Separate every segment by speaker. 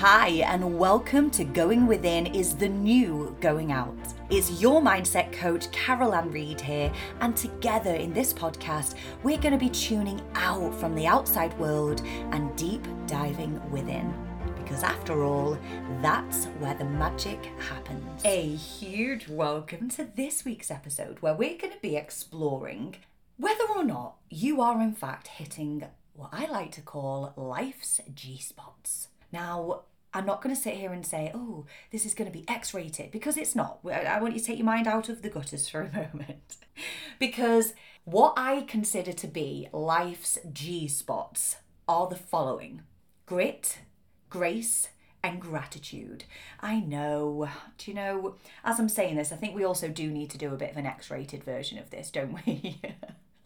Speaker 1: Hi, and welcome to Going Within is the new Going Out. It's your mindset coach, Carol Ann Reid here, and together in this podcast, we're going to be tuning out from the outside world and deep diving within. Because after all, that's where the magic happens. A huge welcome to this week's episode, where we're going to be exploring whether or not you are in fact hitting what I like to call life's G spots. Now, I'm not going to sit here and say, oh, this is going to be X rated because it's not. I want you to take your mind out of the gutters for a moment. because what I consider to be life's G spots are the following grit, grace, and gratitude. I know. Do you know, as I'm saying this, I think we also do need to do a bit of an X rated version of this, don't we?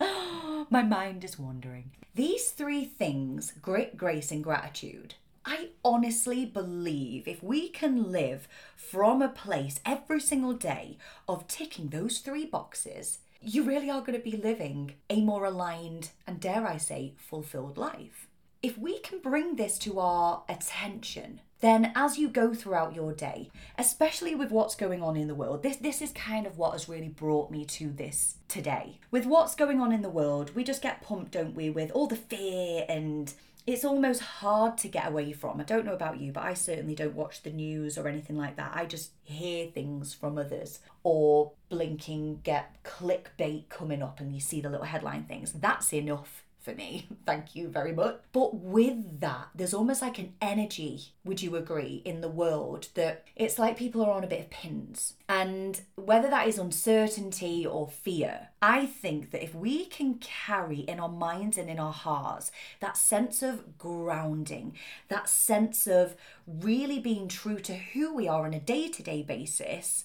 Speaker 1: My mind is wandering. These three things grit, grace, and gratitude I honestly believe if we can live from a place every single day of ticking those three boxes, you really are going to be living a more aligned and, dare I say, fulfilled life. If we can bring this to our attention, then as you go throughout your day, especially with what's going on in the world, this, this is kind of what has really brought me to this today. With what's going on in the world, we just get pumped, don't we, with all the fear and it's almost hard to get away from. I don't know about you, but I certainly don't watch the news or anything like that. I just hear things from others or blinking, get clickbait coming up and you see the little headline things. That's enough for me. Thank you very much. But with that, there's almost like an energy, would you agree, in the world that it's like people are on a bit of pins. And whether that is uncertainty or fear, I think that if we can carry in our minds and in our hearts that sense of grounding, that sense of really being true to who we are on a day to day basis,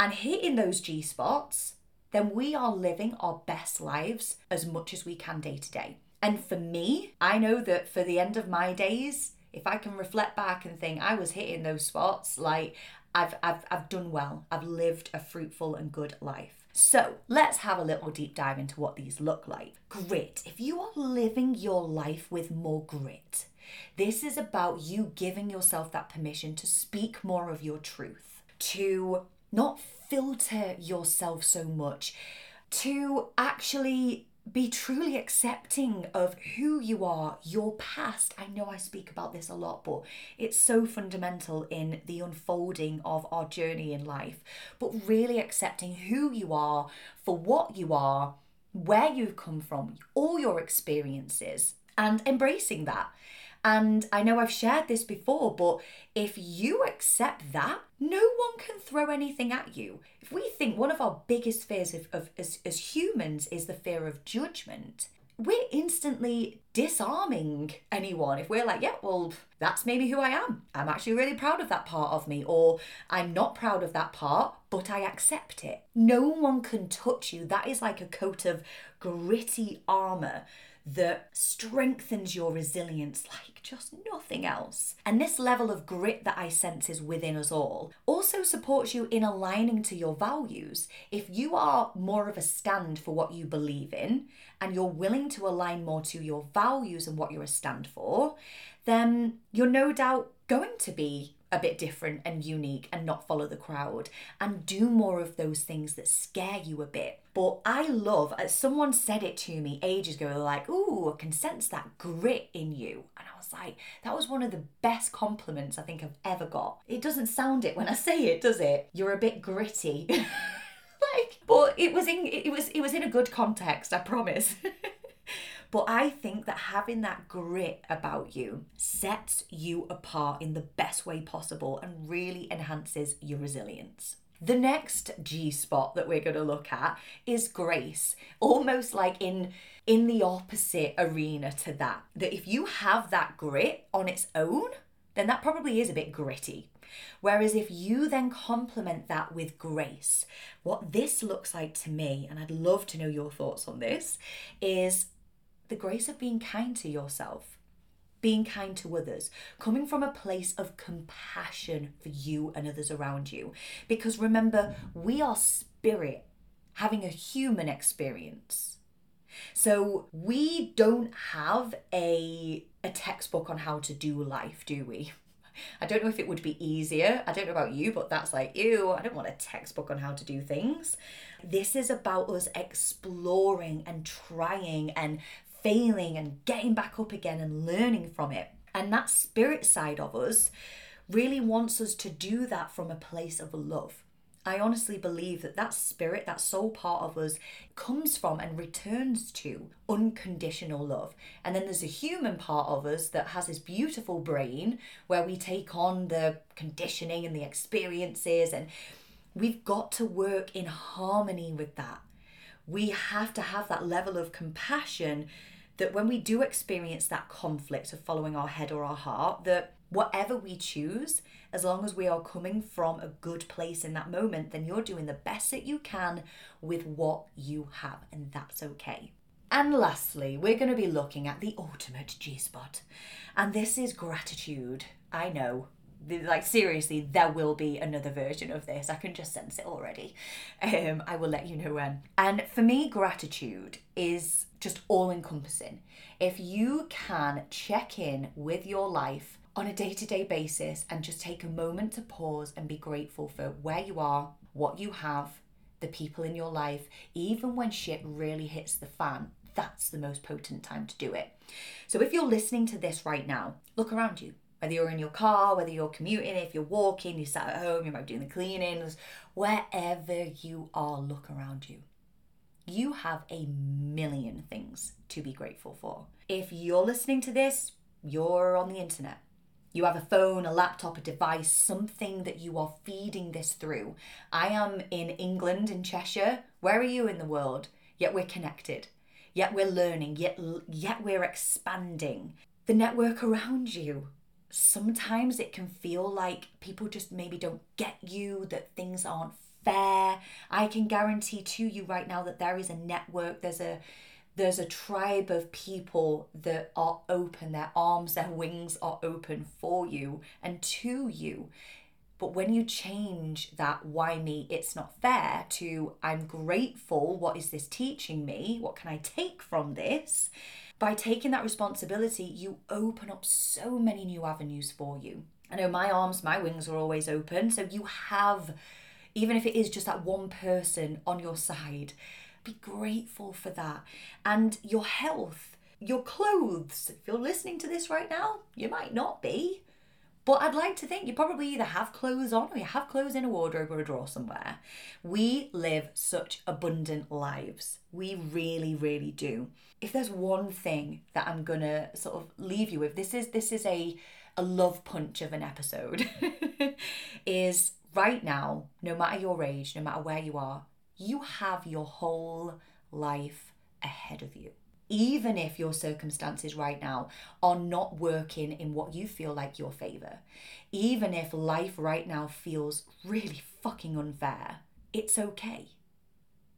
Speaker 1: and hitting those G spots, then we are living our best lives as much as we can day to day. And for me, I know that for the end of my days, if I can reflect back and think I was hitting those spots, like I've, I've, I've done well, I've lived a fruitful and good life. So let's have a little deep dive into what these look like. Grit. If you are living your life with more grit, this is about you giving yourself that permission to speak more of your truth, to not filter yourself so much, to actually be truly accepting of who you are, your past. I know I speak about this a lot, but it's so fundamental in the unfolding of our journey in life. But really accepting who you are for what you are, where you've come from, all your experiences, and embracing that. And I know I've shared this before, but if you accept that, no throw anything at you. If we think one of our biggest fears of, of as, as humans is the fear of judgment, we're instantly disarming anyone if we're like, yeah, well, that's maybe who I am. I'm actually really proud of that part of me, or I'm not proud of that part, but I accept it. No one can touch you. That is like a coat of gritty armor that strengthens your resilience like just nothing else. And this level of grit that I sense is within us all also supports you in aligning to your values. If you are more of a stand for what you believe in and you're willing to align more to your values and what you're a stand for, then you're no doubt going to be a bit different and unique and not follow the crowd and do more of those things that scare you a bit. But I love, as uh, someone said it to me ages ago, like, ooh, I can sense that grit in you. And I was like, that was one of the best compliments I think I've ever got. It doesn't sound it when I say it, does it? You're a bit gritty. like, but it was in it was it was in a good context, I promise. But I think that having that grit about you sets you apart in the best way possible and really enhances your resilience. The next G spot that we're going to look at is grace, almost like in in the opposite arena to that. That if you have that grit on its own, then that probably is a bit gritty. Whereas if you then complement that with grace, what this looks like to me, and I'd love to know your thoughts on this, is the grace of being kind to yourself, being kind to others, coming from a place of compassion for you and others around you. Because remember, we are spirit having a human experience. So we don't have a a textbook on how to do life, do we? I don't know if it would be easier. I don't know about you, but that's like, ew, I don't want a textbook on how to do things. This is about us exploring and trying and failing and getting back up again and learning from it. And that spirit side of us really wants us to do that from a place of love. I honestly believe that that spirit, that soul part of us, comes from and returns to unconditional love. And then there's a human part of us that has this beautiful brain where we take on the conditioning and the experiences, and we've got to work in harmony with that. We have to have that level of compassion that when we do experience that conflict of following our head or our heart, that whatever we choose, as long as we are coming from a good place in that moment, then you're doing the best that you can with what you have, and that's okay. And lastly, we're going to be looking at the ultimate G spot, and this is gratitude. I know, like seriously there will be another version of this i can just sense it already um i will let you know when and for me gratitude is just all encompassing if you can check in with your life on a day to day basis and just take a moment to pause and be grateful for where you are, what you have, the people in your life, even when shit really hits the fan. That's the most potent time to do it. So, if you're listening to this right now, look around you. Whether you're in your car, whether you're commuting, if you're walking, you're sat at home, you might be doing the cleanings, wherever you are, look around you. You have a million things to be grateful for. If you're listening to this, you're on the internet you have a phone, a laptop, a device, something that you are feeding this through. I am in England, in Cheshire. Where are you in the world? Yet we're connected. Yet we're learning. Yet, yet we're expanding. The network around you. Sometimes it can feel like people just maybe don't get you, that things aren't fair. I can guarantee to you right now that there is a network, there's a there's a tribe of people that are open, their arms, their wings are open for you and to you. But when you change that, why me, it's not fair, to I'm grateful, what is this teaching me? What can I take from this? By taking that responsibility, you open up so many new avenues for you. I know my arms, my wings are always open. So you have, even if it is just that one person on your side, be grateful for that. And your health, your clothes. If you're listening to this right now, you might not be. But I'd like to think you probably either have clothes on or you have clothes in a wardrobe or a drawer somewhere. We live such abundant lives. We really, really do. If there's one thing that I'm gonna sort of leave you with, this is this is a a love punch of an episode. is right now, no matter your age, no matter where you are, you have your whole life ahead of you. Even if your circumstances right now are not working in what you feel like your favor, even if life right now feels really fucking unfair, it's okay.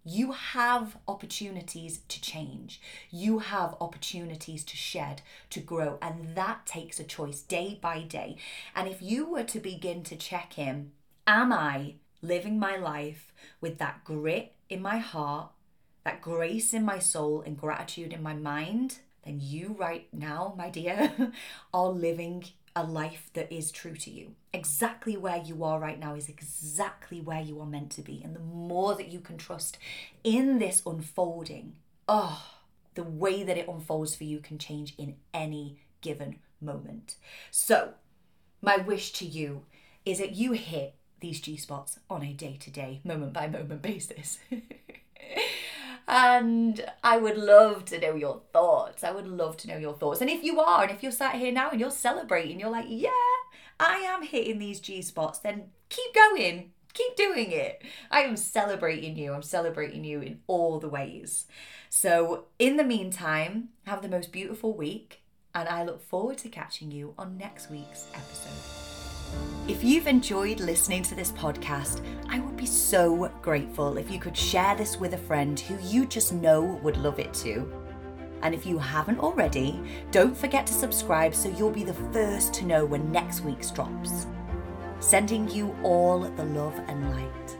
Speaker 1: You have opportunities to change. You have opportunities to shed, to grow, and that takes a choice day by day. And if you were to begin to check in, am I living my life with that grit in my heart, that grace in my soul, and gratitude in my mind, then you right now, my dear, are living a life that is true to you. Exactly where you are right now is exactly where you are meant to be. And the more that you can trust in this unfolding, oh, the way that it unfolds for you can change in any given moment. So, my wish to you is that you hit these G spots on a day to day, moment by moment basis. And I would love to know your thoughts. I would love to know your thoughts. And if you are, and if you're sat here now and you're celebrating, you're like, yeah, I am hitting these G spots, then keep going. Keep doing it. I am celebrating you. I'm celebrating you in all the ways. So, in the meantime, have the most beautiful week, and I look forward to catching you on next week's episode. If you've enjoyed listening to this podcast, I would be so grateful if you could share this with a friend who you just know would love it too. And if you haven't already, don't forget to subscribe so you'll be the first to know when next week's drops. Sending you all the love and light.